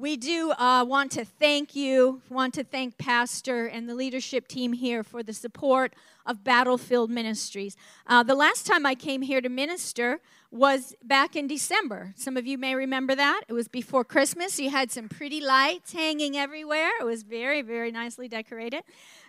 we do uh, want to thank you, want to thank Pastor and the leadership team here for the support of Battlefield Ministries. Uh, the last time I came here to minister was back in December. Some of you may remember that. It was before Christmas. You had some pretty lights hanging everywhere. It was very, very nicely decorated.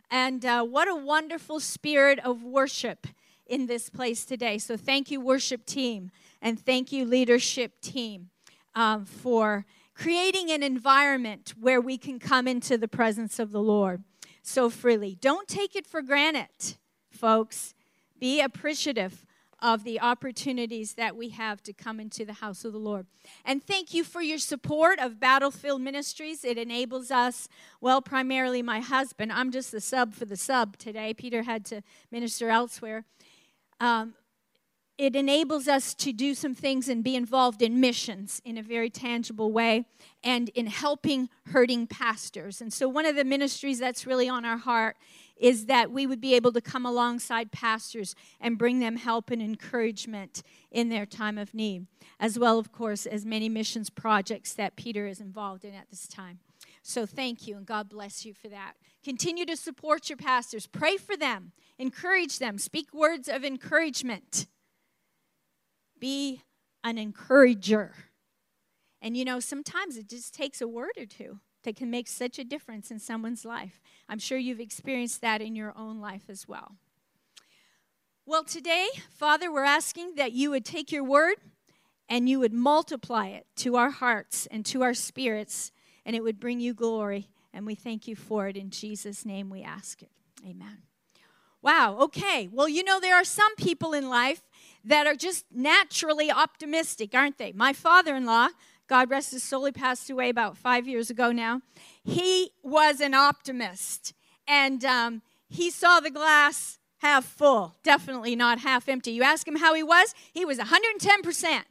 And uh, what a wonderful spirit of worship in this place today. So thank you, worship team, and thank you, leadership team, um, for creating an environment where we can come into the presence of the Lord so freely. Don't take it for granted, folks. Be appreciative of the opportunities that we have to come into the house of the Lord. And thank you for your support of Battlefield Ministries. It enables us, well, primarily my husband. I'm just the sub for the sub today. Peter had to minister elsewhere. Um, it enables us to do some things and be involved in missions in a very tangible way and in helping hurting pastors. And so, one of the ministries that's really on our heart is that we would be able to come alongside pastors and bring them help and encouragement in their time of need, as well, of course, as many missions projects that Peter is involved in at this time. So, thank you, and God bless you for that. Continue to support your pastors, pray for them, encourage them, speak words of encouragement. Be an encourager. And you know, sometimes it just takes a word or two that can make such a difference in someone's life. I'm sure you've experienced that in your own life as well. Well, today, Father, we're asking that you would take your word and you would multiply it to our hearts and to our spirits, and it would bring you glory. And we thank you for it. In Jesus' name we ask it. Amen. Wow, okay. Well, you know, there are some people in life that are just naturally optimistic, aren't they? My father in law, God rest his soul, he passed away about five years ago now. He was an optimist, and um, he saw the glass half full, definitely not half empty. You ask him how he was, he was 110%.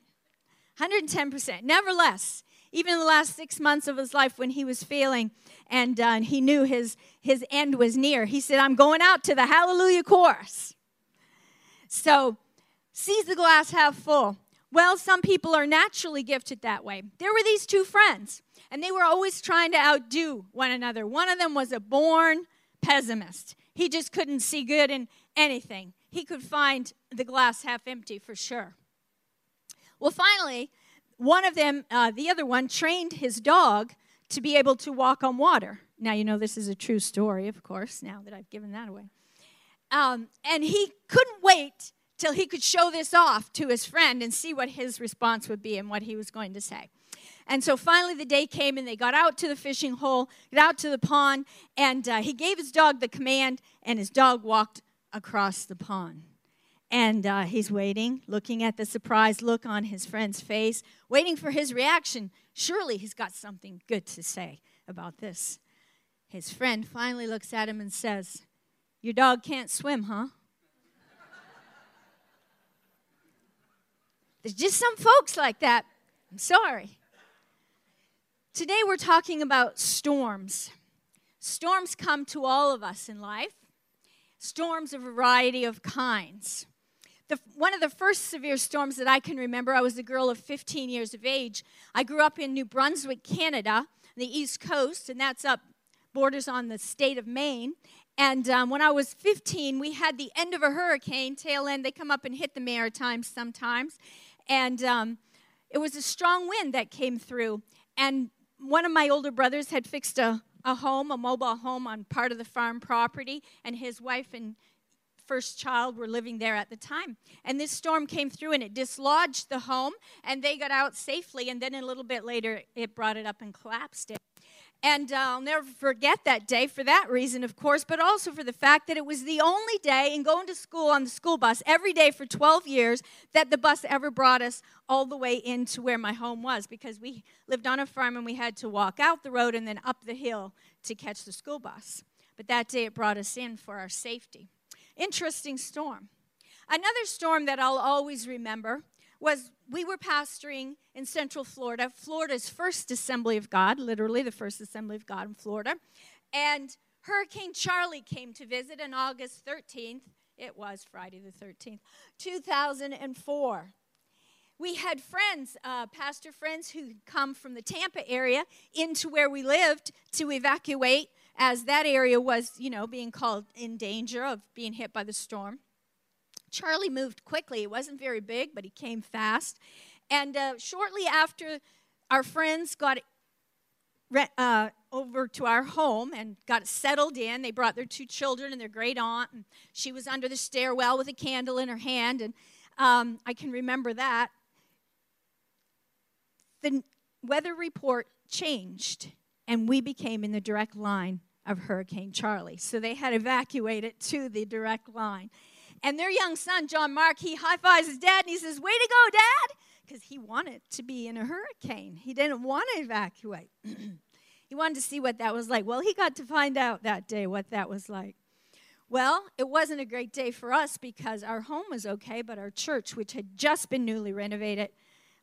110%. Nevertheless, even in the last six months of his life when he was failing and uh, he knew his, his end was near, he said, I'm going out to the hallelujah chorus. So sees the glass half full. Well, some people are naturally gifted that way. There were these two friends, and they were always trying to outdo one another. One of them was a born pessimist. He just couldn't see good in anything. He could find the glass half empty for sure. Well, finally, one of them, uh, the other one, trained his dog to be able to walk on water. Now, you know this is a true story, of course, now that I've given that away. Um, and he couldn't wait till he could show this off to his friend and see what his response would be and what he was going to say. And so finally, the day came, and they got out to the fishing hole, got out to the pond, and uh, he gave his dog the command, and his dog walked across the pond. And uh, he's waiting, looking at the surprised look on his friend's face, waiting for his reaction. Surely he's got something good to say about this. His friend finally looks at him and says, Your dog can't swim, huh? There's just some folks like that. I'm sorry. Today we're talking about storms. Storms come to all of us in life, storms of a variety of kinds. The, one of the first severe storms that I can remember, I was a girl of 15 years of age. I grew up in New Brunswick, Canada, the East Coast, and that's up borders on the state of Maine. And um, when I was 15, we had the end of a hurricane, tail end. They come up and hit the Maritimes sometimes. And um, it was a strong wind that came through. And one of my older brothers had fixed a, a home, a mobile home on part of the farm property, and his wife and first child were living there at the time. And this storm came through and it dislodged the home, and they got out safely. And then a little bit later, it brought it up and collapsed it. And uh, I'll never forget that day for that reason, of course, but also for the fact that it was the only day in going to school on the school bus every day for 12 years that the bus ever brought us all the way into where my home was because we lived on a farm and we had to walk out the road and then up the hill to catch the school bus. But that day it brought us in for our safety. Interesting storm. Another storm that I'll always remember was we were pastoring in Central Florida, Florida's first Assembly of God, literally the first Assembly of God in Florida. And Hurricane Charley came to visit on August 13th. It was Friday the 13th, 2004. we had friends, uh, pastor friends, who come from the Tampa area into where we lived to evacuate, as that area was, you know, being called in danger of being hit by the storm. Charley moved quickly. He wasn't very big, but he came fast. And uh, shortly after our friends got uh, over to our home and got settled in. They brought their two children and their great aunt, and she was under the stairwell with a candle in her hand, and um, I can remember that. The weather report changed, and we became in the direct line of Hurricane Charley. So they had evacuated to the direct line. And their young son, John Mark, he high fives his dad and he says, Way to go, dad! because he wanted to be in a hurricane. He didn't want to evacuate. he wanted to see what that was like. Well, he got to find out that day what that was like. Well, it wasn't a great day for us because our home was okay, but our church, which had just been newly renovated,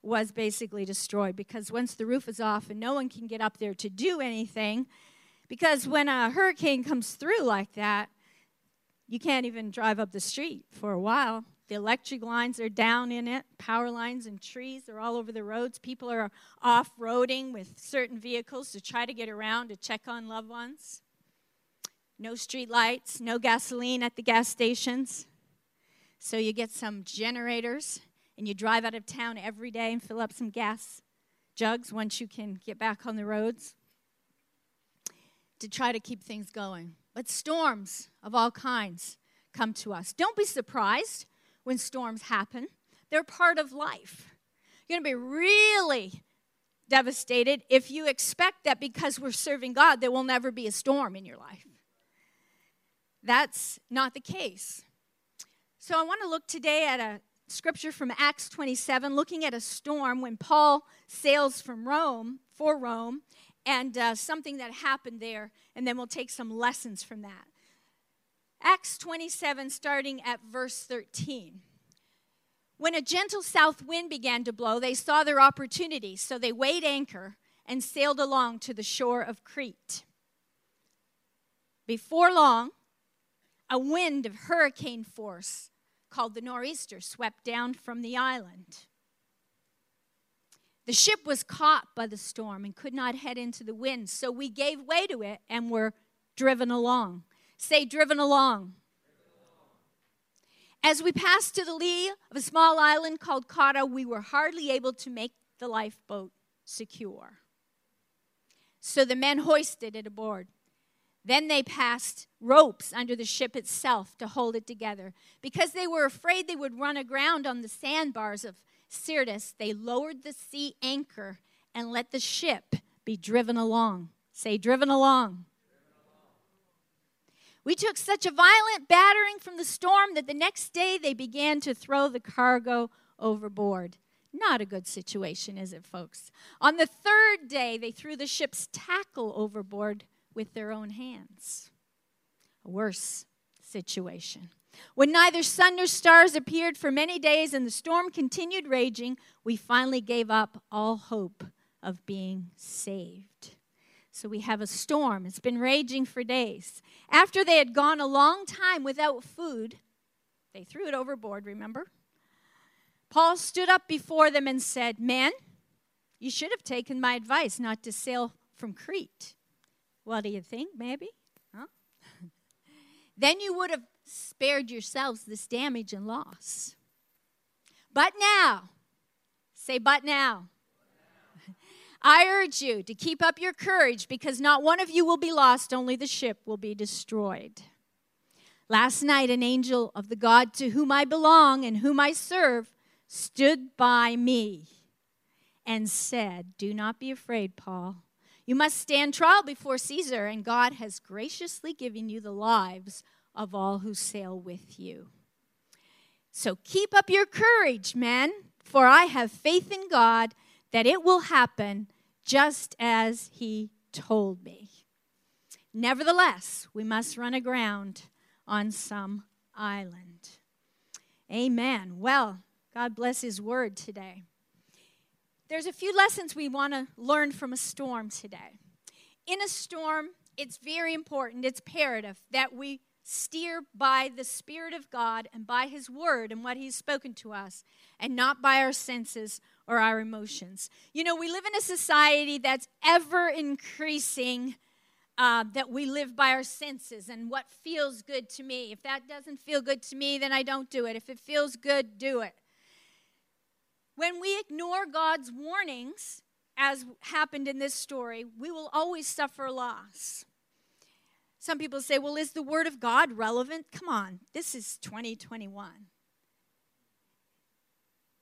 was basically destroyed because once the roof is off and no one can get up there to do anything, because when a hurricane comes through like that, you can't even drive up the street for a while. The electric lines are down in it, power lines and trees are all over the roads. People are off roading with certain vehicles to try to get around to check on loved ones. No street lights, no gasoline at the gas stations. So you get some generators and you drive out of town every day and fill up some gas jugs once you can get back on the roads to try to keep things going. But storms of all kinds come to us. Don't be surprised when storms happen, they're part of life. You're going to be really devastated if you expect that because we're serving God, there will never be a storm in your life. That's not the case. So I want to look today at a scripture from Acts 27, looking at a storm when Paul sails from Rome, for Rome, and uh, something that happened there, and then we'll take some lessons from that. Acts 27, starting at verse 13. When a gentle south wind began to blow, they saw their opportunity, so they weighed anchor and sailed along to the shore of Crete. Before long, a wind of hurricane force called the nor'easter swept down from the island. The ship was caught by the storm and could not head into the wind, so we gave way to it and were driven along. Say, driven along. As we passed to the lee of a small island called Cauda, we were hardly able to make the lifeboat secure. So the men hoisted it aboard. Then they passed ropes under the ship itself to hold it together. Because they were afraid they would run aground on the sandbars of Syrtis, they lowered the sea anchor and let the ship be driven along. Say, driven along. We took such a violent battering from the storm that the next day they began to throw the cargo overboard. Not a good situation, is it, folks? On the third day, they threw the ship's tackle overboard with their own hands. A worse situation. When neither sun nor stars appeared for many days and the storm continued raging, we finally gave up all hope of being saved. So we have a storm. It's been raging for days. After they had gone a long time without food, they threw it overboard, remember? Paul stood up before them and said, Men, you should have taken my advice not to sail from Crete. What do you think, maybe? Huh? then you would have spared yourselves this damage and loss. But now, say, but now. I urge you to keep up your courage because not one of you will be lost, only the ship will be destroyed. Last night, an angel of the God to whom I belong and whom I serve stood by me and said, Do not be afraid, Paul. You must stand trial before Caesar, and God has graciously given you the lives of all who sail with you. So keep up your courage, men, for I have faith in God that it will happen just as he told me. Nevertheless, we must run aground on some island. Amen. Well, God bless his word today. There's a few lessons we want to learn from a storm today. In a storm, it's very important, it's imperative that we steer by the Spirit of God and by His Word and what He's spoken to us, and not by our senses or our emotions. You know, we live in a society that's ever increasing. Uh, that we live by our senses and what feels good to me. If that doesn't feel good to me, then I don't do it. If it feels good, do it. When we ignore God's warnings, as happened in this story, we will always suffer loss. Some people say, well, is the Word of God relevant? Come on, this is 2021.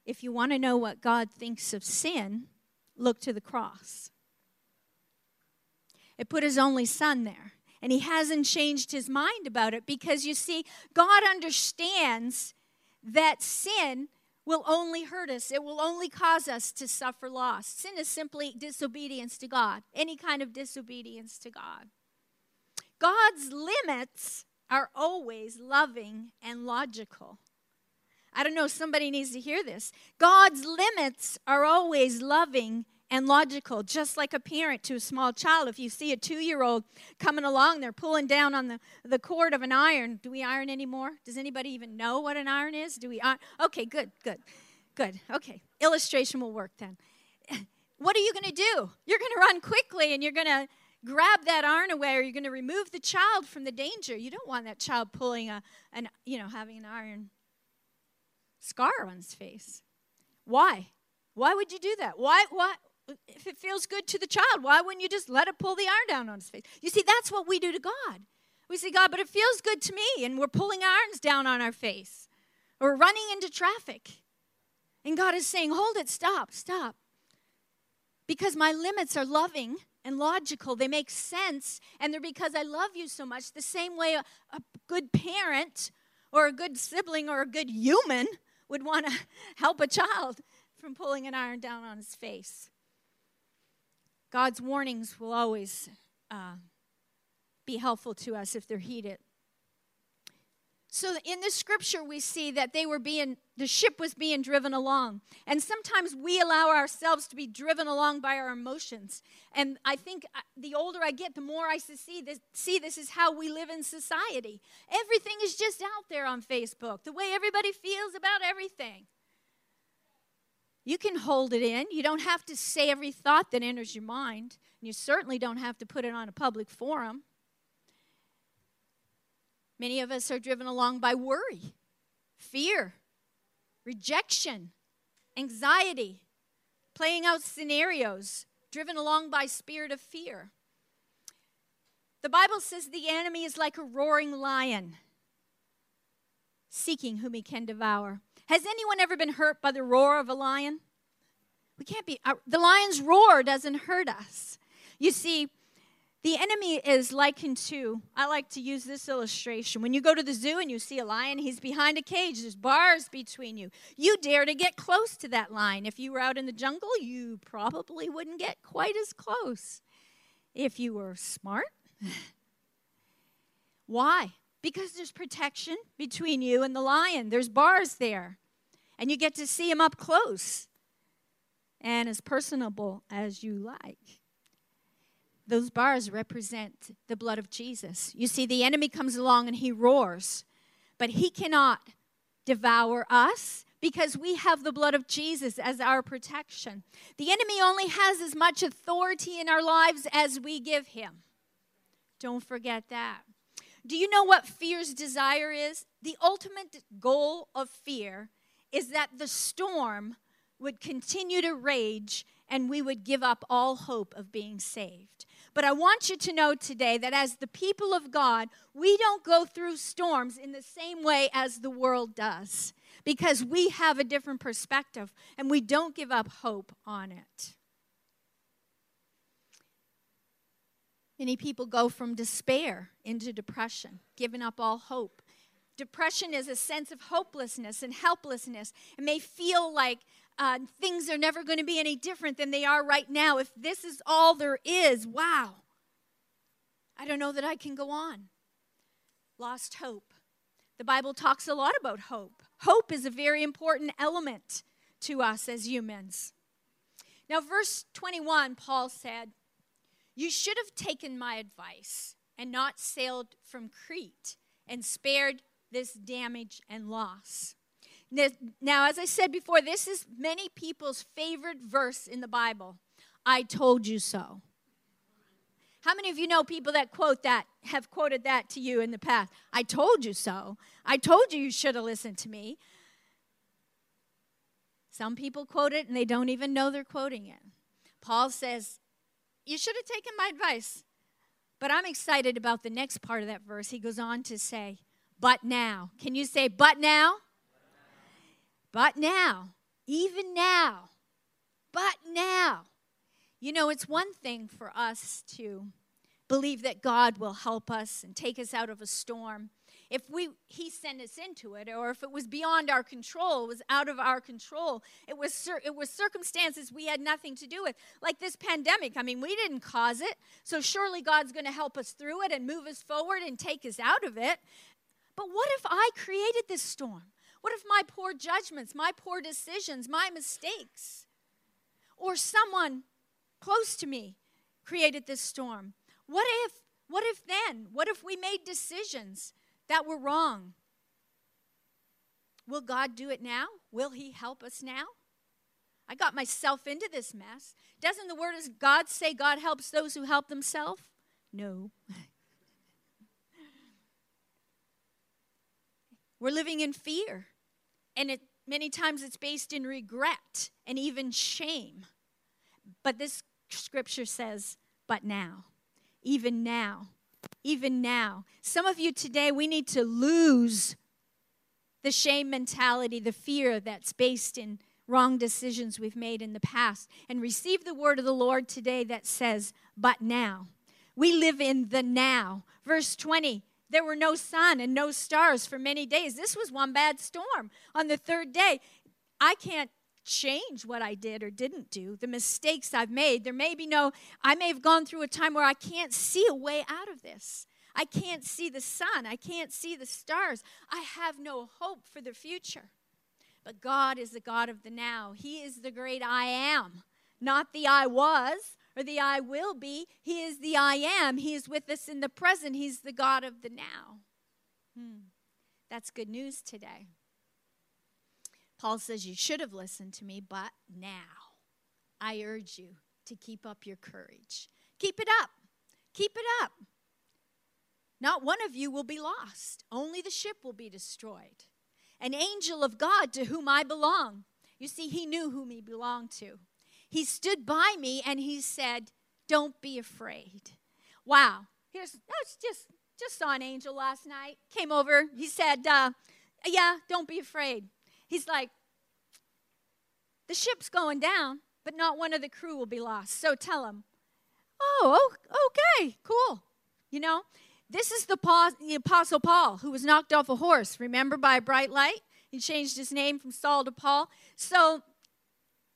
If you want to know what God thinks of sin, look to the cross. It put his only son there. And he hasn't changed his mind about it because you see, God understands that sin will only hurt us, it will only cause us to suffer loss. Sin is simply disobedience to God, any kind of disobedience to God. God's limits are always loving and logical. I don't know, somebody needs to hear this. God's limits are always loving and logical, just like a parent to a small child. If you see a two year old coming along, they're pulling down on the, the cord of an iron. Do we iron anymore? Does anybody even know what an iron is? Do we iron? Okay, good, good, good. Okay, illustration will work then. What are you going to do? You're going to run quickly and you're going to grab that iron away or you're going to remove the child from the danger. You don't want that child pulling a, an, you know, having an iron scar on his face. Why? Why would you do that? Why, why, if it feels good to the child, why wouldn't you just let it pull the iron down on his face? You see, that's what we do to God. We say, God, but it feels good to me, and we're pulling irons down on our face. Or running into traffic. And God is saying, hold it, stop, stop. Because my limits are loving and logical. They make sense, and they're because I love you so much. The same way a, a good parent or a good sibling or a good human would want to help a child from pulling an iron down on his face. God's warnings will always uh, be helpful to us if they're heeded. So in this scripture, we see that they were being, the ship was being driven along. And sometimes we allow ourselves to be driven along by our emotions. And I think uh, the older I get, the more I see this, see this is how we live in society. Everything is just out there on Facebook, the way everybody feels about everything. You can hold it in. You don't have to say every thought that enters your mind. And you certainly don't have to put it on a public forum. Many of us are driven along by worry, fear, rejection, anxiety, playing out scenarios, driven along by spirit of fear. The Bible says the enemy is like a roaring lion, seeking whom he can devour. Has anyone ever been hurt by the roar of a lion? We can't be, the lion's roar doesn't hurt us. You see, the enemy is likened to, I like to use this illustration. When you go to the zoo and you see a lion, he's behind a cage, there's bars between you. You dare to get close to that lion. If you were out in the jungle, you probably wouldn't get quite as close if you were smart. Why? Because there's protection between you and the lion. There's bars there. And you get to see him up close and as personable as you like. Those bars represent the blood of Jesus. You see, the enemy comes along and he roars, but he cannot devour us because we have the blood of Jesus as our protection. The enemy only has as much authority in our lives as we give him. Don't forget that. Do you know what fear's desire is? The ultimate goal of fear is that the storm would continue to rage and we would give up all hope of being saved. But I want you to know today that as the people of God, we don't go through storms in the same way as the world does because we have a different perspective and we don't give up hope on it. Many people go from despair into depression, giving up all hope. Depression is a sense of hopelessness and helplessness. It may feel like uh, things are never going to be any different than they are right now. If this is all there is, wow, I don't know that I can go on. Lost hope. The Bible talks a lot about hope. Hope is a very important element to us as humans. Now, verse 21, Paul said, You should have taken my advice and not sailed from Crete and spared this damage and loss. Now, as I said before, this is many people's favorite verse in the Bible. I told you so. How many of you know people that quote that, have quoted that to you in the past? I told you so. I told you you should have listened to me. Some people quote it and they don't even know they're quoting it. Paul says, You should have taken my advice. But I'm excited about the next part of that verse. He goes on to say, But now. Can you say, But now? But now. Even now. But now. You know, it's one thing for us to believe that God will help us and take us out of a storm. If we he sent us into it or if it was beyond our control, was out of our control. It was it was circumstances we had nothing to do with. Like this pandemic. I mean, we didn't cause it. So surely God's going to help us through it and move us forward and take us out of it. But what if I created this storm? What if my poor judgments, my poor decisions, my mistakes, or someone close to me created this storm. What if, what if then? What if we made decisions that were wrong? Will God do it now? Will He help us now? I got myself into this mess. Doesn't the word of God say God helps those who help themselves? No. We're living in fear. And it, many times it's based in regret and even shame. But this scripture says, but now, even now, even now. Some of you today, we need to lose the shame mentality, the fear that's based in wrong decisions we've made in the past, and receive the word of the Lord today that says, but now. We live in the now. Verse 20 there were no sun and no stars for many days. This was one bad storm. On the third day, I can't change what I did or didn't do, the mistakes I've made. There may be no, I may have gone through a time where I can't see a way out of this. I can't see the sun. I can't see the stars. I have no hope for the future. But God is the God of the now. He is the great I am, not the I was or the I will be. He is the I am. He is with us in the present. He's the God of the now. Hmm. That's good news today. Paul says, You should have listened to me, but now I urge you to keep up your courage. Keep it up. Keep it up. Not one of you will be lost, only the ship will be destroyed. An angel of God to whom I belong. You see, he knew whom he belonged to. He stood by me and he said, Don't be afraid. Wow. Here's that's just just saw an angel last night. Came over. He said, uh, Yeah, don't be afraid. He's like, the ship's going down, but not one of the crew will be lost. So tell him, oh, okay, cool. You know, this is the, Paul, the Apostle Paul who was knocked off a horse, remember, by a bright light? He changed his name from Saul to Paul. So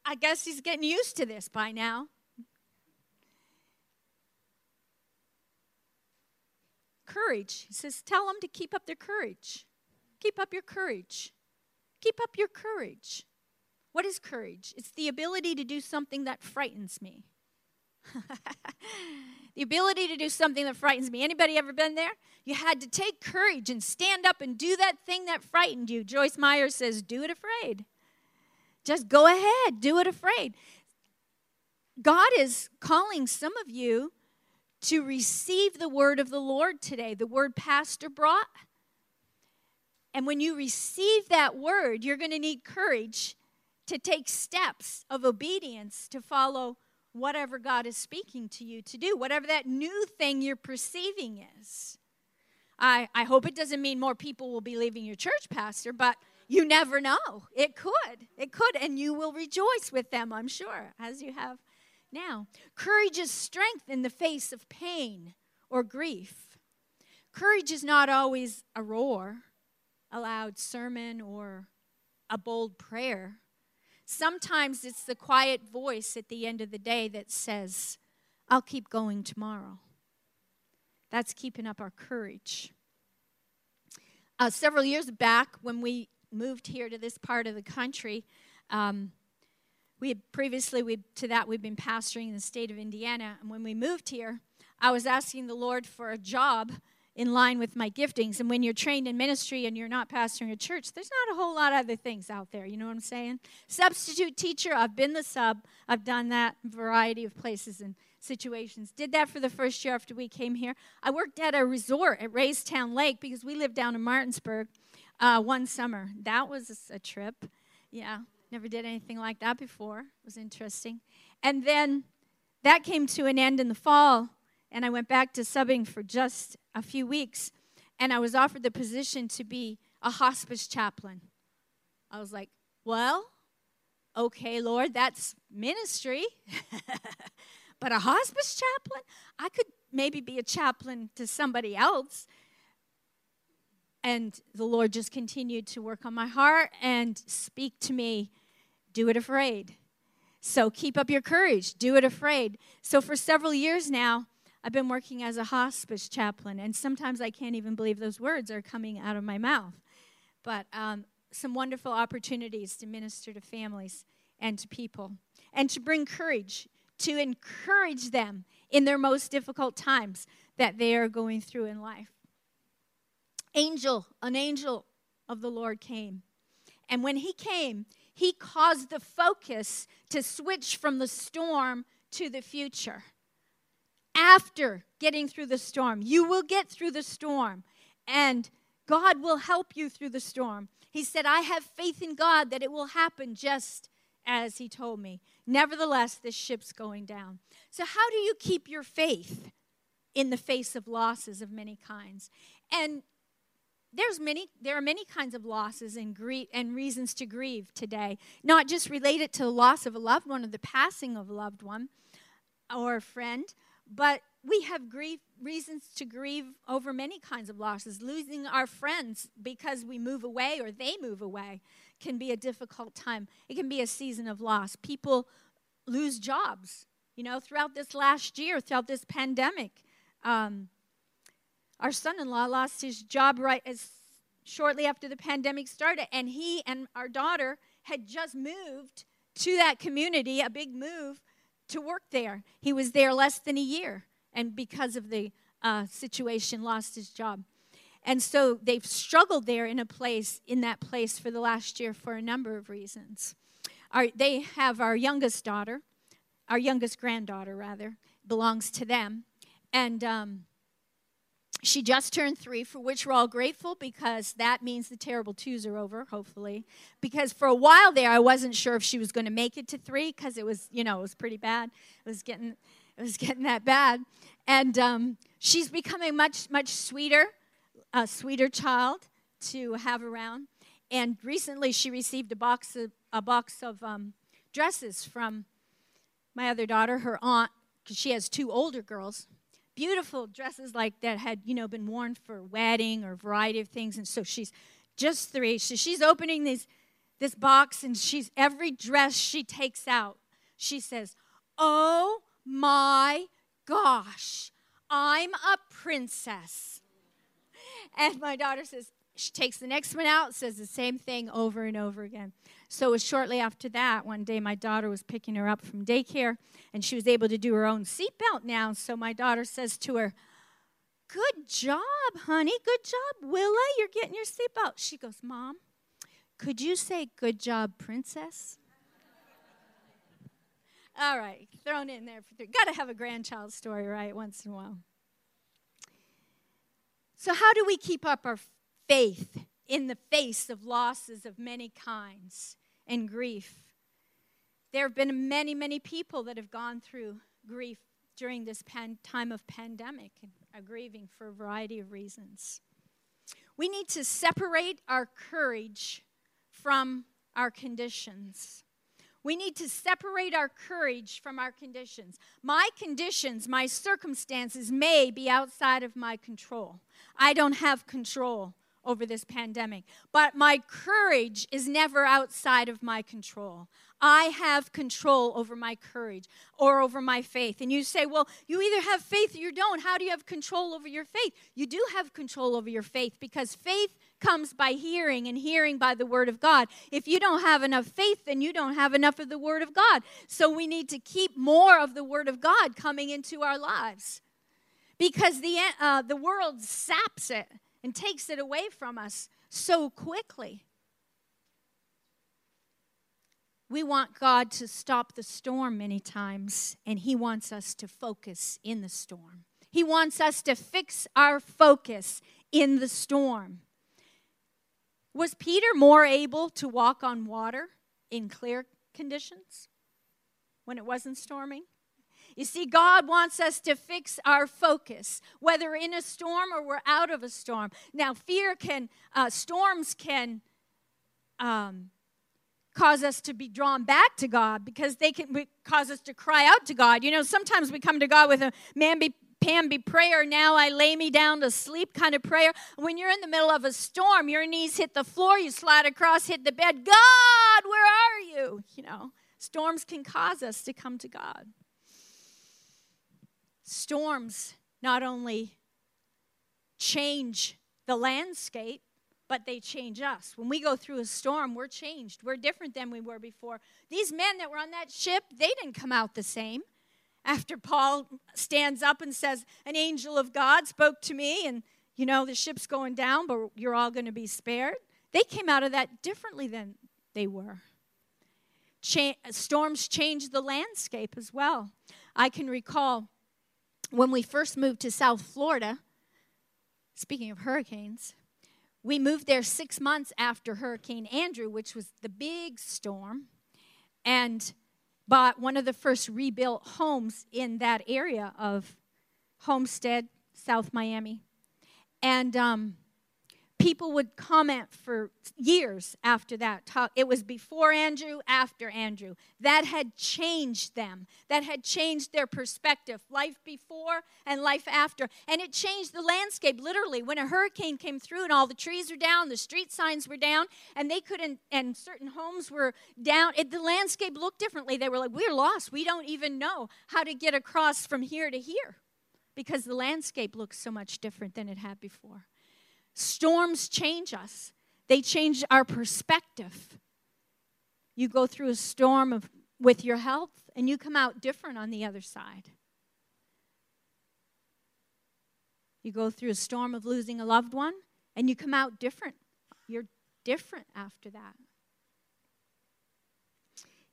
I guess he's getting used to this by now. Courage. He says, tell them to keep up their courage. Keep up your courage. Keep up your courage. What is courage? It's the ability to do something that frightens me. the ability to do something that frightens me. Anybody ever been there? You had to take courage and stand up and do that thing that frightened you. Joyce Meyer says, "Do it afraid." Just go ahead, do it afraid. God is calling some of you to receive the word of the Lord today. The word pastor brought and when you receive that word, you're going to need courage to take steps of obedience to follow whatever God is speaking to you to do, whatever that new thing you're perceiving is. I, I hope it doesn't mean more people will be leaving your church, Pastor, but you never know. It could. It could. And you will rejoice with them, I'm sure, as you have now. Courage is strength in the face of pain or grief. Courage is not always a roar a loud sermon or a bold prayer. Sometimes it's the quiet voice at the end of the day that says, I'll keep going tomorrow. That's keeping up our courage. Uh, several years back, when we moved here to this part of the country, um, we had previously we, to that we'd been pastoring in the state of Indiana, and when we moved here, I was asking the Lord for a job in line with my giftings. And when you're trained in ministry and you're not pastoring a church, there's not a whole lot of other things out there. You know what I'm saying? Substitute teacher, I've been the sub. I've done that variety of places and situations. Did that for the first year after we came here. I worked at a resort at Raystown Lake because we lived down in Martinsburg uh, one summer. That was a trip. Yeah, never did anything like that before. It was interesting. And then that came to an end in the fall and I went back to subbing for just a few weeks, and I was offered the position to be a hospice chaplain. I was like, well, okay, Lord, that's ministry. but a hospice chaplain? I could maybe be a chaplain to somebody else. And the Lord just continued to work on my heart and speak to me do it afraid. So keep up your courage, do it afraid. So for several years now, I've been working as a hospice chaplain, and sometimes I can't even believe those words are coming out of my mouth. But um, some wonderful opportunities to minister to families and to people, and to bring courage, to encourage them in their most difficult times that they are going through in life. Angel, an angel of the Lord came. And when he came, he caused the focus to switch from the storm to the future after getting through the storm. You will get through the storm, and God will help you through the storm. He said, I have faith in God that it will happen just as He told me. Nevertheless, this ship's going down. So, how do you keep your faith in the face of losses of many kinds? And there's many there are many kinds of losses and grief and reasons to grieve today not just related to the loss of a loved one or the passing of a loved one or a friend but we have grief, reasons to grieve over many kinds of losses. Losing our friends because we move away or they move away can be a difficult time. It can be a season of loss. People lose jobs, you know, throughout this last year, throughout this pandemic. Um, our son-in-law lost his job right as shortly after the pandemic started, and he and our daughter had just moved to that community, a big move, to work there. He was there less than a year, and because of the uh, situation, lost his job. And so they've struggled there in a place, in that place for the last year for a number of reasons. Our, they have our youngest daughter, our youngest granddaughter, rather, belongs to them. And um, she just turned three, for which we're all grateful because that means the terrible twos are over, hopefully. Because for a while there, I wasn't sure if she was going to make it to three because it was, you know, it was pretty bad. It was getting, it was getting that bad. And um, she's becoming much, much sweeter, a sweeter child to have around. And recently, she received a box of, a box of um, dresses from my other daughter, her aunt, because she has two older girls beautiful dresses like that had, you know, been worn for wedding or a variety of things. And so she's just three. So she's opening these, this box and she's every dress she takes out, she says, Oh my gosh, I'm a princess. And my daughter says, she takes the next one out, says the same thing over and over again. So it was shortly after that, one day my daughter was picking her up from daycare, and she was able to do her own seatbelt now. So my daughter says to her, Good job, honey. Good job, Willa. You're getting your seatbelt. She goes, Mom, could you say good job, princess? All right, thrown in there for three. Got to have a grandchild story, right, once in a while. So, how do we keep up our faith in the face of losses of many kinds and grief. There have been many, many people that have gone through grief during this pan- time of pandemic and are grieving for a variety of reasons. We need to separate our courage from our conditions. We need to separate our courage from our conditions. My conditions, my circumstances may be outside of my control. I don't have control over this pandemic. But my courage is never outside of my control. I have control over my courage or over my faith. And you say, well, you either have faith or you don't. How do you have control over your faith? You do have control over your faith because faith comes by hearing and hearing by the word of God. If you don't have enough faith, then you don't have enough of the word of God. So we need to keep more of the word of God coming into our lives because the, uh, the world saps it and takes it away from us so quickly. We want God to stop the storm many times, and He wants us to focus in the storm. He wants us to fix our focus in the storm. Was Peter more able to walk on water in clear conditions when it wasn't storming? You see, God wants us to fix our focus, whether in a storm or we're out of a storm. Now, fear can, uh, storms can um, cause us to be drawn back to God because they can cause us to cry out to God. You know, sometimes we come to God with a man mamby Pamby prayer, now I lay me down to sleep kind of prayer. When you're in the middle of a storm, your knees hit the floor, you slide across, hit the bed. God, where are you? You know, storms can cause us to come to God. Storms not only change the landscape, but they change us. When we go through a storm, we're changed. We're different than we were before. These men that were on that ship, they didn't come out the same. After Paul stands up and says, An angel of God spoke to me, and you know, the ship's going down, but you're all going to be spared. They came out of that differently than they were. Storms change the landscape as well. I can recall when we first moved to South Florida, speaking of hurricanes, we moved there six months after Hurricane Andrew, which was the big storm, and bought one of the first rebuilt homes in that area of Homestead, South Miami. And um, people would comment for years after that. Talk, it was before Andrew, after Andrew. That had changed them. That had changed their perspective. Life before and life after. And it changed the landscape literally. When a hurricane came through and all the trees were down, the street signs were down, and they couldn't, and certain homes were down, it, the landscape looked differently. They were like, We're lost. We don't even know how to get across from here to here because the landscape looks so much different than it had before. Storms change us, they change our perspective. You go through a storm of, with your health, and you come out different on the other side. You go through a storm of losing a loved one, and you come out different. You're different after that.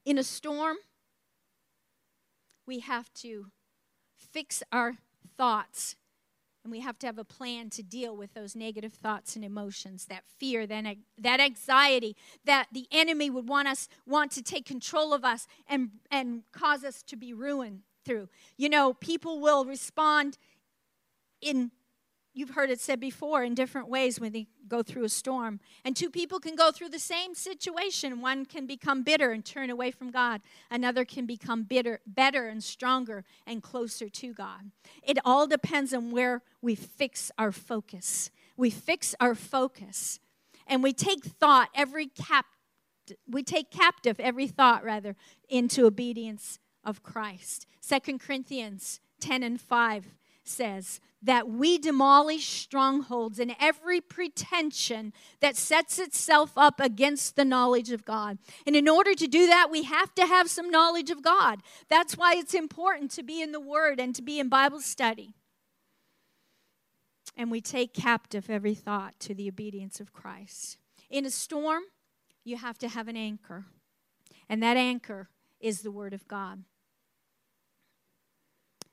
In a storm, we have to fix our thoughts and we have to have a plan to deal with those negative thoughts and emotions, that fear, that, that anxiety, that the enemy would want us, want to take control of us and, and cause us to be ruined through. You know, people will respond in you've heard it said before in different ways when they go through a storm. And two people can go through the same situation. One can become bitter and turn away from God. Another can become bitter, better and stronger and closer to God. It all depends on where we fix our focus. We fix our focus and we take thought every cap we take captive every thought rather into obedience of Christ. Second Corinthians 10 and 5 says that we demolish strongholds and every pretension that sets itself up against the knowledge of God. And in order to do that, we have to have some knowledge of God. That's why it's important to be in the Word and to be in Bible study. And we take captive every thought to the obedience of Christ. In a storm, you have to have an anchor, and that anchor is the Word of God.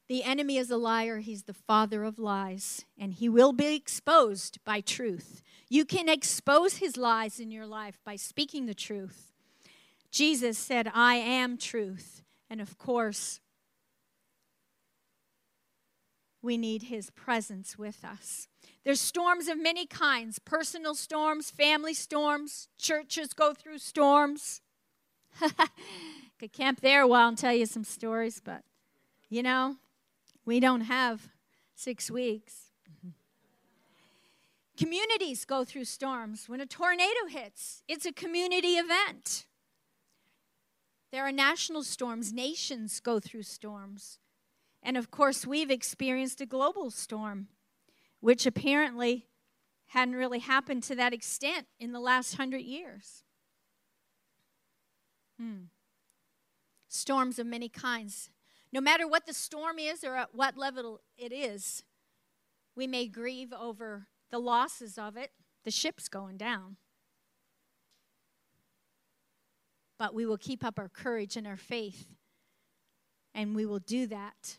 The enemy is a liar. He's the father of lies, and he will be exposed by truth. You can expose his lies in your life by speaking the truth. Jesus said, I am truth. And of course, we need his presence with us. There's storms of many kinds personal storms, family storms, churches go through storms. Could camp there a while and tell you some stories, but you know, we don't have six weeks. Communities go through storms. When a tornado hits, it's a community event. There are national storms, nations go through storms. And of course, we've experienced a global storm, which apparently hadn't really happened to that extent in the last hundred years. Hmm. Storms of many kinds no matter what the storm is or at what level it is, We may grieve over the losses of it, the ship's going down. But we will keep up our courage and our faith. And we will do that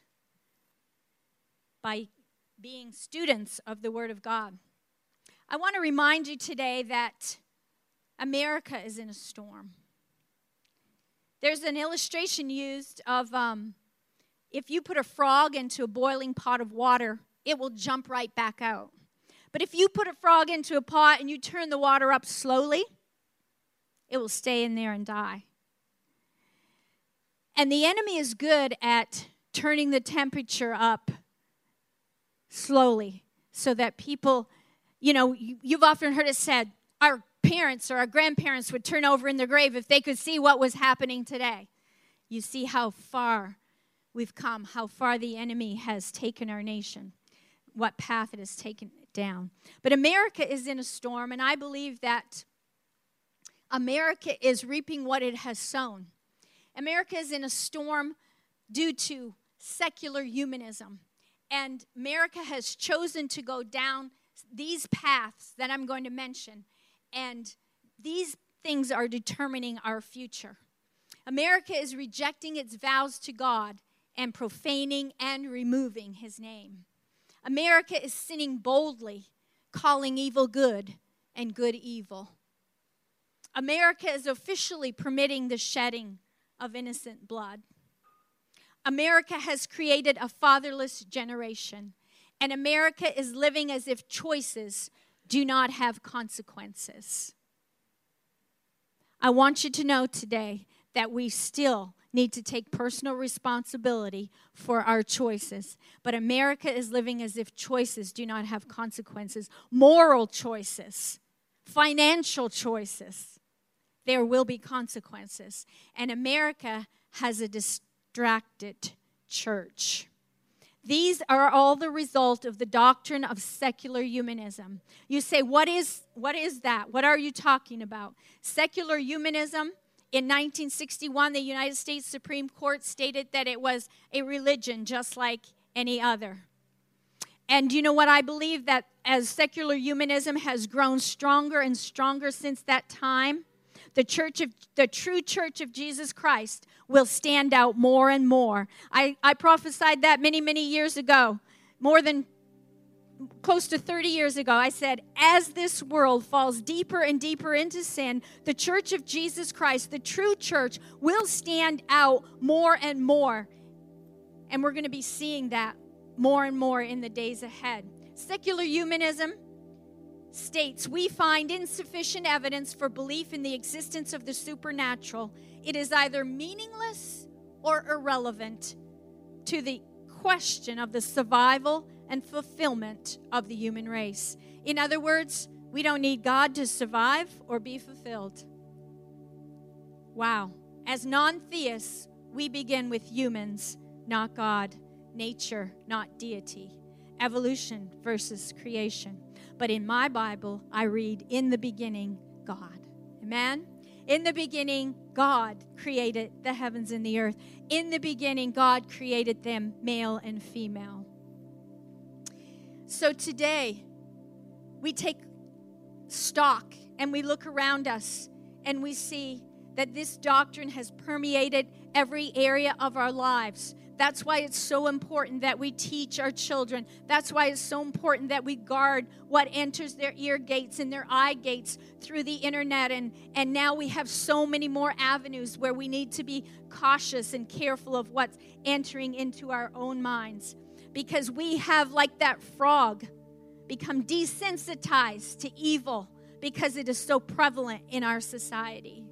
by being students of the Word of God. I want to remind you today that America is in a storm. There's an illustration used of um, if you put a frog into a boiling pot of water, it will jump right back out. But if you put a frog into a pot and you turn the water up slowly, it will stay in there and die. And the enemy is good at turning the temperature up slowly so that people, you know, you've often heard it said, our parents or our grandparents would turn over in their grave if they could see what was happening today. You see how far we've come, how far the enemy has taken our nation, what path it has taken down. But America is in a storm, and I believe that America is reaping what it has sown. America is in a storm due to secular humanism. And America has chosen to go down these paths that I'm going to mention. And these things are determining our future. America is rejecting its vows to God and profaning and removing his name. America is sinning boldly, calling evil good and good evil. America is officially permitting the shedding of innocent blood. America has created a fatherless generation, and America is living as if choices do not have consequences. I want you to know today that we still need to take personal responsibility for our choices. But America is living as if choices do not have consequences. Moral choices, financial choices, there will be consequences. And America has a distracted church. These are all the result of the doctrine of secular humanism. You say, what is, what is that? What are you talking about? Secular humanism, in 1961, the United States Supreme Court stated that it was a religion just like any other. And you know what? I believe that as secular humanism has grown stronger and stronger since that time, the church of the true church of Jesus Christ will stand out more and more. I, I prophesied that many, many years ago, more than close to 30 years ago. I said, as this world falls deeper and deeper into sin, the church of Jesus Christ, the true church, will stand out more and more. And we're going to be seeing that more and more in the days ahead. Secular humanism states we find insufficient evidence for belief in the existence of the supernatural. It is either meaningless or irrelevant to the question of the survival and fulfillment of the human race. In other words, we don't need God to survive or be fulfilled. Wow. As non theists, we begin with humans, not God, nature, not deity, evolution versus creation. But in my Bible, I read, in the beginning, God. Amen? In the beginning, God created the heavens and the earth. In the beginning, God created them male and female. So today, we take stock and we look around us and we see that this doctrine has permeated every area of our lives. That's why it's so important that we teach our children. That's why it's so important that we guard what enters their ear gates and their eye gates through the internet. And, and now we have so many more avenues where we need to be cautious and careful of what's entering into our own minds. Because we have, like that frog, become desensitized to evil because it is so prevalent in our society.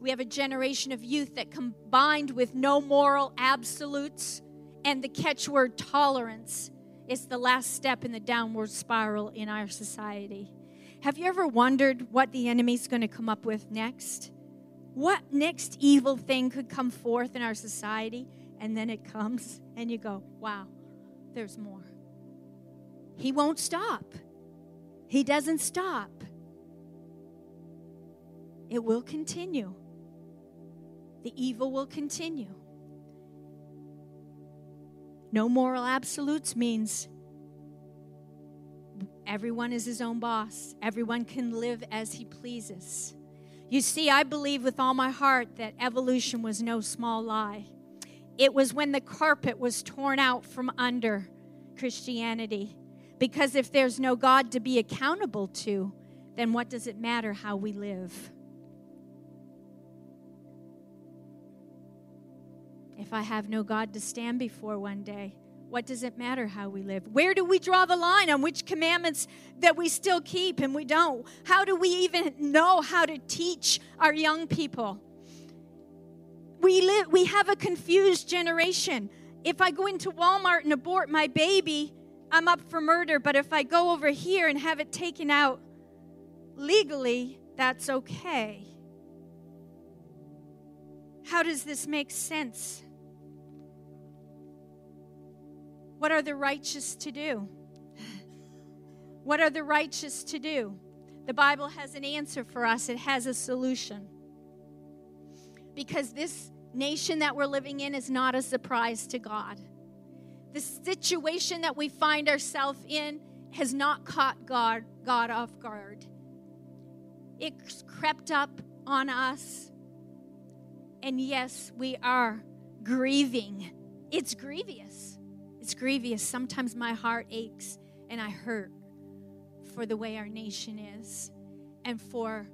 We have a generation of youth that combined with no moral absolutes and the catchword tolerance is the last step in the downward spiral in our society. Have you ever wondered what the enemy's going to come up with next? What next evil thing could come forth in our society? And then it comes, and you go, wow, there's more. He won't stop. He doesn't stop. It will continue the evil will continue. No moral absolutes means everyone is his own boss, everyone can live as he pleases. You see, I believe with all my heart that evolution was no small lie. It was when the carpet was torn out from under Christianity. Because if there's no God to be accountable to, then what does it matter how we live? If I have no God to stand before one day, what does it matter how we live? Where do we draw the line on which commandments that we still keep and we don't? How do we even know how to teach our young people? We live we have a confused generation. If I go into Walmart and abort my baby, I'm up for murder, but if I go over here and have it taken out legally, that's okay. How does this make sense? What are the righteous to do? What are the righteous to do? The Bible has an answer for us, it has a solution. Because this nation that we're living in is not a surprise to God. The situation that we find ourselves in has not caught God, God off guard. It's crept up on us. And yes, we are grieving. It's grievous. It's grievous. Sometimes my heart aches and I hurt for the way our nation is and for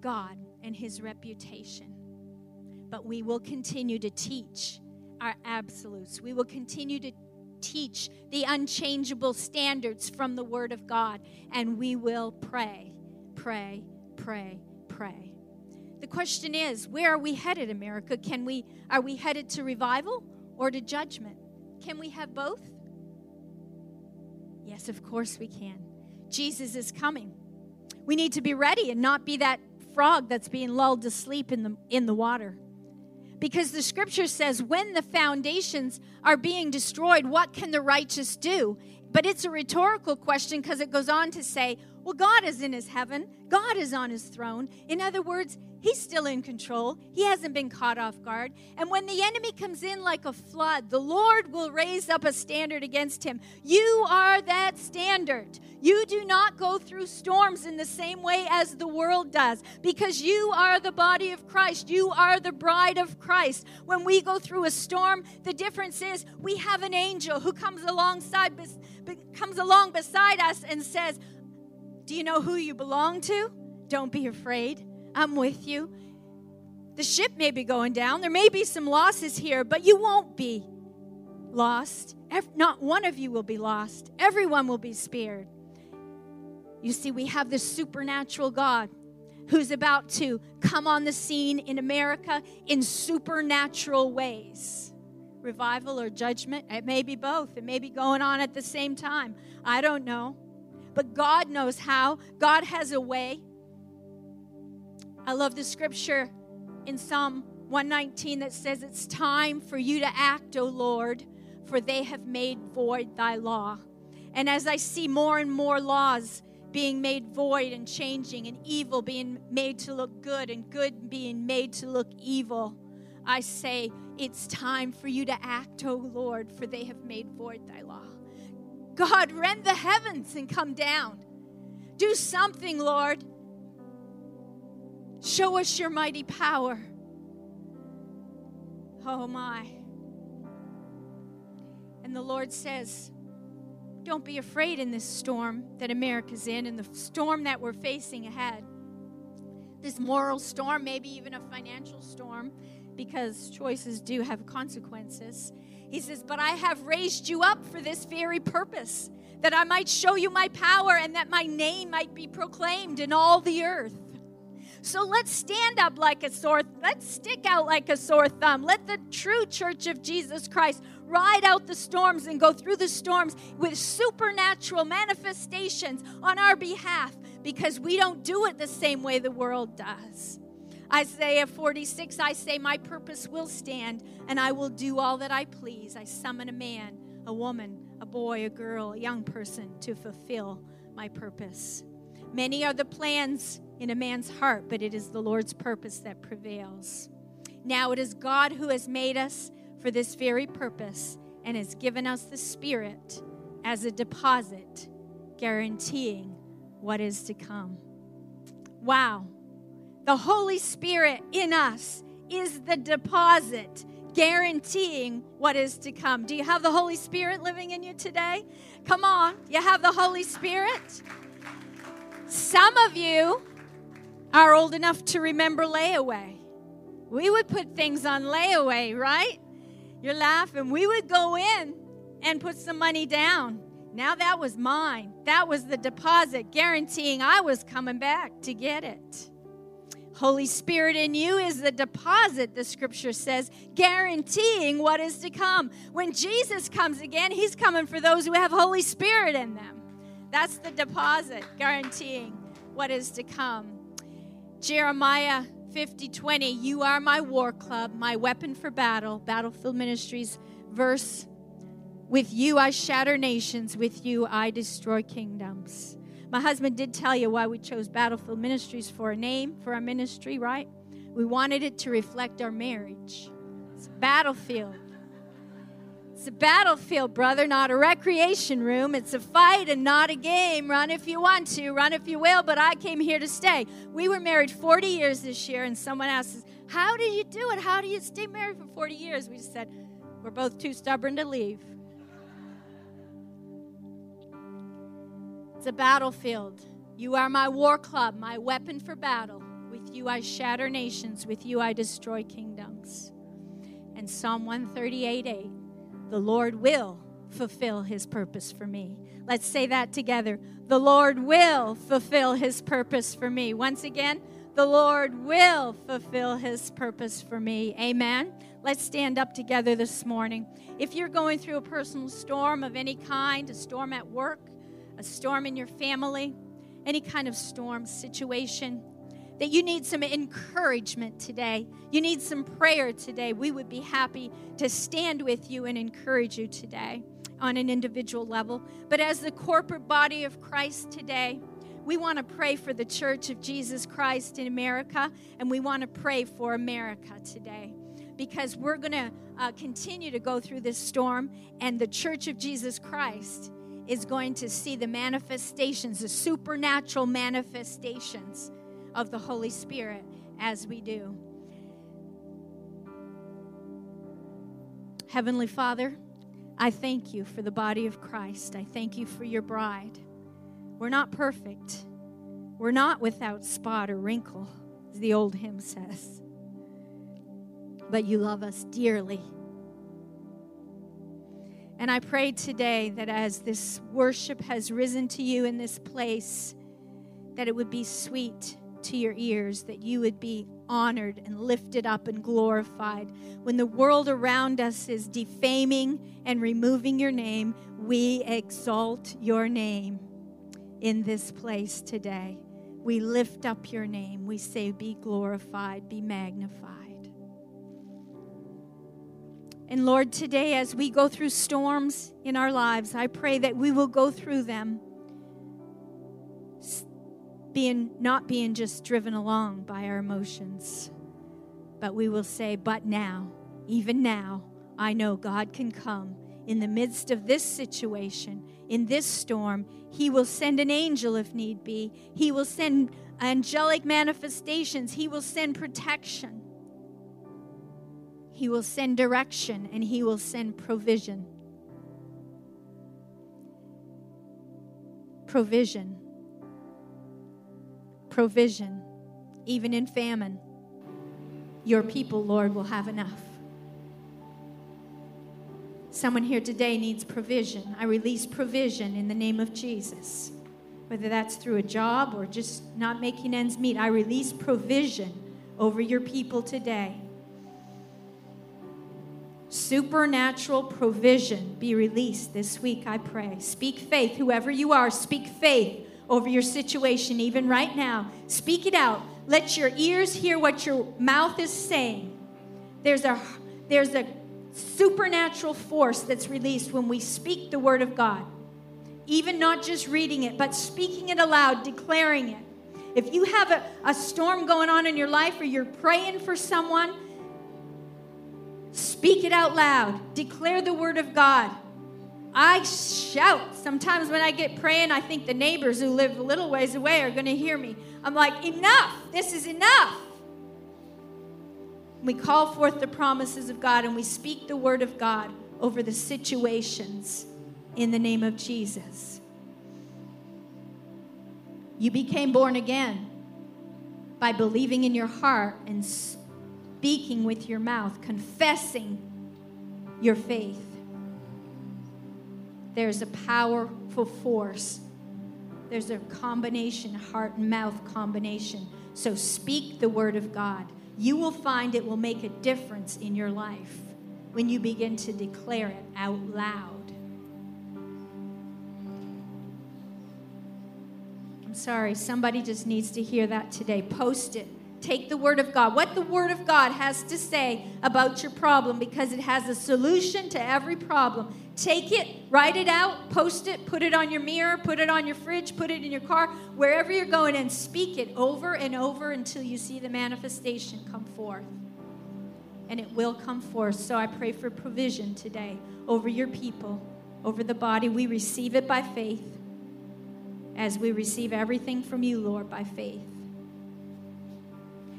God and his reputation. But we will continue to teach our absolutes. We will continue to teach the unchangeable standards from the Word of God, and we will pray, pray, pray, pray. The question is, where are we headed, America? Can we are we headed to revival or to judgment? Can we have both? Yes, of course we can. Jesus is coming. We need to be ready and not be that frog that's being lulled to sleep in the in the water. Because the scripture says, when the foundations are being destroyed, what can the righteous do? But it's a rhetorical question because it goes on to say, well, God is in his heaven, God is on his throne. In other words, He's still in control. He hasn't been caught off guard. And when the enemy comes in like a flood, the Lord will raise up a standard against him. You are that standard. You do not go through storms in the same way as the world does because you are the body of Christ. You are the bride of Christ. When we go through a storm, the difference is we have an angel who comes alongside comes along beside us and says, "Do you know who you belong to? Don't be afraid." I'm with you. The ship may be going down. There may be some losses here, but you won't be lost. Not one of you will be lost. Everyone will be spared. You see, we have this supernatural God who's about to come on the scene in America in supernatural ways. Revival or judgment, it may be both. It may be going on at the same time. I don't know. But God knows how. God has a way. I love the scripture in Psalm 119 that says, It's time for you to act, O Lord, for they have made void thy law. And as I see more and more laws being made void and changing, and evil being made to look good, and good being made to look evil, I say, It's time for you to act, O Lord, for they have made void thy law. God, rend the heavens and come down. Do something, Lord. Show us your mighty power. Oh my. And the Lord says, Don't be afraid in this storm that America's in and the storm that we're facing ahead. This moral storm, maybe even a financial storm, because choices do have consequences. He says, But I have raised you up for this very purpose, that I might show you my power and that my name might be proclaimed in all the earth. So let's stand up like a sore, let's stick out like a sore thumb. Let the true church of Jesus Christ ride out the storms and go through the storms with supernatural manifestations on our behalf because we don't do it the same way the world does. Isaiah 46, I say, My purpose will stand, and I will do all that I please. I summon a man, a woman, a boy, a girl, a young person to fulfill my purpose. Many are the plans in a man's heart, but it is the Lord's purpose that prevails. Now it is God who has made us for this very purpose and has given us the Spirit as a deposit guaranteeing what is to come. Wow. The Holy Spirit in us is the deposit guaranteeing what is to come. Do you have the Holy Spirit living in you today? Come on, you have the Holy Spirit? Some of you are old enough to remember layaway. We would put things on layaway, right? You're laughing. We would go in and put some money down. Now that was mine. That was the deposit guaranteeing I was coming back to get it. Holy Spirit in you is the deposit, the scripture says, guaranteeing what is to come. When Jesus comes again, he's coming for those who have Holy Spirit in them. That's the deposit, guaranteeing what is to come. Jeremiah 50 20, you are my war club, my weapon for battle, Battlefield Ministries, verse, with you I shatter nations, with you I destroy kingdoms. My husband did tell you why we chose Battlefield Ministries for a name for our ministry, right? We wanted it to reflect our marriage. It's battlefield. It's a battlefield, brother, not a recreation room. It's a fight and not a game. Run if you want to, run if you will, but I came here to stay. We were married 40 years this year, and someone asked us, How did you do it? How do you stay married for 40 years? We just said, We're both too stubborn to leave. It's a battlefield. You are my war club, my weapon for battle. With you I shatter nations, with you I destroy kingdoms. And Psalm 138 8, the Lord will fulfill his purpose for me. Let's say that together. The Lord will fulfill his purpose for me. Once again, the Lord will fulfill his purpose for me. Amen. Let's stand up together this morning. If you're going through a personal storm of any kind, a storm at work, a storm in your family, any kind of storm situation, that you need some encouragement today, you need some prayer today, we would be happy to stand with you and encourage you today on an individual level. But as the corporate body of Christ today, we want to pray for the Church of Jesus Christ in America, and we want to pray for America today because we're going to uh, continue to go through this storm, and the Church of Jesus Christ is going to see the manifestations, the supernatural manifestations of the Holy Spirit as we do. Heavenly Father, I thank you for the body of Christ. I thank you for your bride. We're not perfect, we're not without spot or wrinkle, as the old hymn says. But you love us dearly and I pray today that as this worship has risen to you in this place, that it would be sweet to your ears, that you would be honored and lifted up and glorified. When the world around us is defaming and removing your name, we exalt your name in this place today. We lift up your name. We say, Be glorified, be magnified. And Lord, today as we go through storms in our lives, I pray that we will go through them being not being just driven along by our emotions, but we will say, but now, even now, I know God can come in the midst of this situation, in this storm. He will send an angel if need be. He will send angelic manifestations. He will send protection. He will send direction and He will send provision. Provision. Provision. Even in famine, your people, Lord, will have enough. Someone here today needs provision. I release provision in the name of Jesus. Whether that's through a job or just not making ends meet, I release provision over your people today supernatural provision be released this week, I pray. Speak faith, whoever you are, speak faith over your situation, even right now. Speak it out. Let your ears hear what your mouth is saying. There's a, there's a supernatural force that's released when we speak the word of God. Even not just reading it, but speaking it aloud, declaring it. If you have a, a storm going on in your life or you're praying for someone, Speak it out loud. Declare the word of God I shout. Sometimes when I get praying, I think the neighbors who live a little ways away are going to hear me. I'm like, enough. This is enough. We call forth the promises of God and we speak the word of God over the situations in the name of Jesus. You became born again by believing in your heart and speaking with your mouth, confessing your faith. There's a powerful force. There's a combination, heart and mouth combination. So speak the word of God. You will find it will make a difference in your life when you begin to declare it out loud. I'm sorry, somebody just needs to hear that today. Post it. Take the Word of God, what the Word of God has to say about your problem, because it has a solution to every problem. Take it, write it out, post it, put it on your mirror, put it on your fridge, put it in your car, wherever you're going, and speak it over and over until you see the manifestation come forth. And it will come forth. So I pray for provision today over your people, over the body. We receive it by faith as we receive everything from you, Lord, by faith.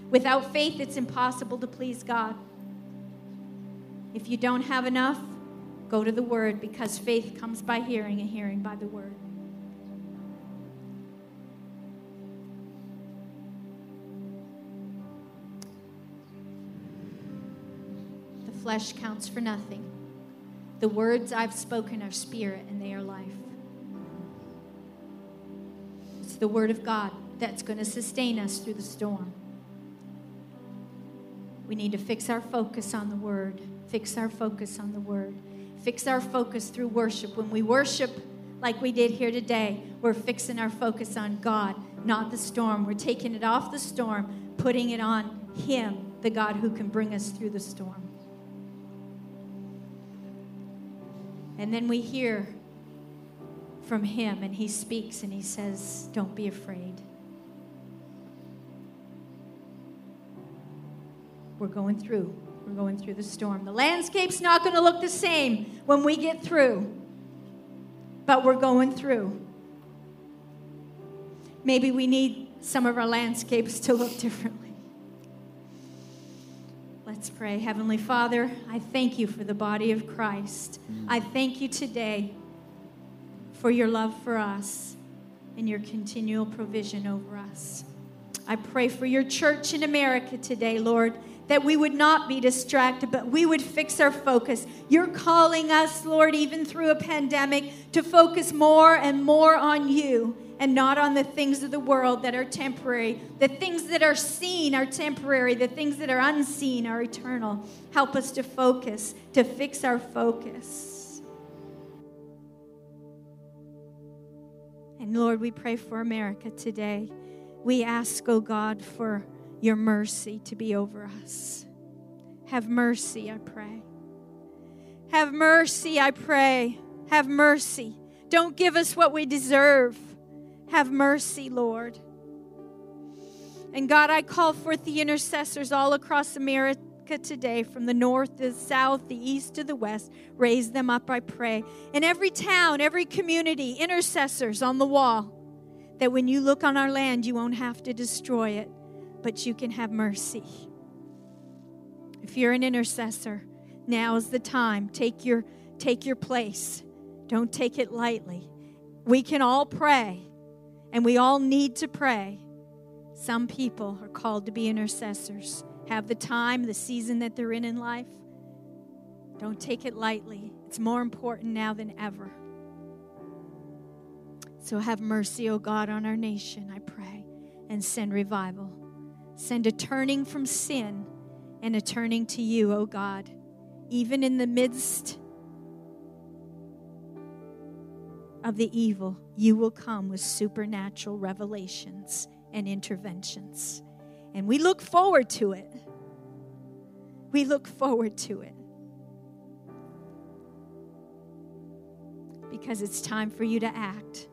Without faith, it's impossible to please God. If you don't have enough, go to the Word because faith comes by hearing and hearing by the Word. The flesh counts for nothing. The words I've spoken are spirit and they are life. It's the Word of God that's going to sustain us through the storm. We need to fix our focus on the Word. Fix our focus on the Word. Fix our focus through worship. When we worship like we did here today, we're fixing our focus on God, not the storm. We're taking it off the storm, putting it on Him, the God who can bring us through the storm. And then we hear from Him, and He speaks and He says, Don't be afraid. We're going through. We're going through the storm. The landscape's not going to look the same when we get through, but we're going through. Maybe we need some of our landscapes to look differently. Let's pray. Heavenly Father, I thank you for the body of Christ. Mm. I thank you today for your love for us and your continual provision over us. I pray for your church in America today, Lord that we would not be distracted, but we would fix our focus. You're calling us, Lord, even through a pandemic, to focus more and more on you and not on the things of the world that are temporary. The things that are seen are temporary, the things that are unseen are eternal. Help us to focus, to fix our focus. And Lord, we pray for America today. We ask, oh God, for your mercy to be over us. Have mercy, I pray. Have mercy, I pray. Have mercy. Don't give us what we deserve. Have mercy, Lord. And God, I call forth the intercessors all across America today, from the north to the south, the east to the west. Raise them up, I pray. In every town, every community, intercessors on the wall, that when you look on our land, you won't have to destroy it but you can have mercy. If you're an intercessor, now is the time. Take your take your place. Don't take it lightly. We can all pray, and we all need to pray. Some people are called to be intercessors. Have the time, the season that they're in in life. Don't take it lightly. It's more important now than ever. So have mercy, O oh God, on our nation, I pray, and send revival. Send a turning from sin and a turning to you, O oh God, even in the midst of the evil, you will come with supernatural revelations and interventions. And we look forward to it. We look forward to it. Because it's time for you to act,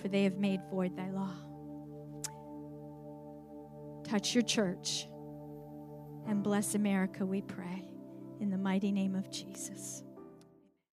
for they have made void thy law. Touch your church and bless America, we pray. In the mighty name of Jesus.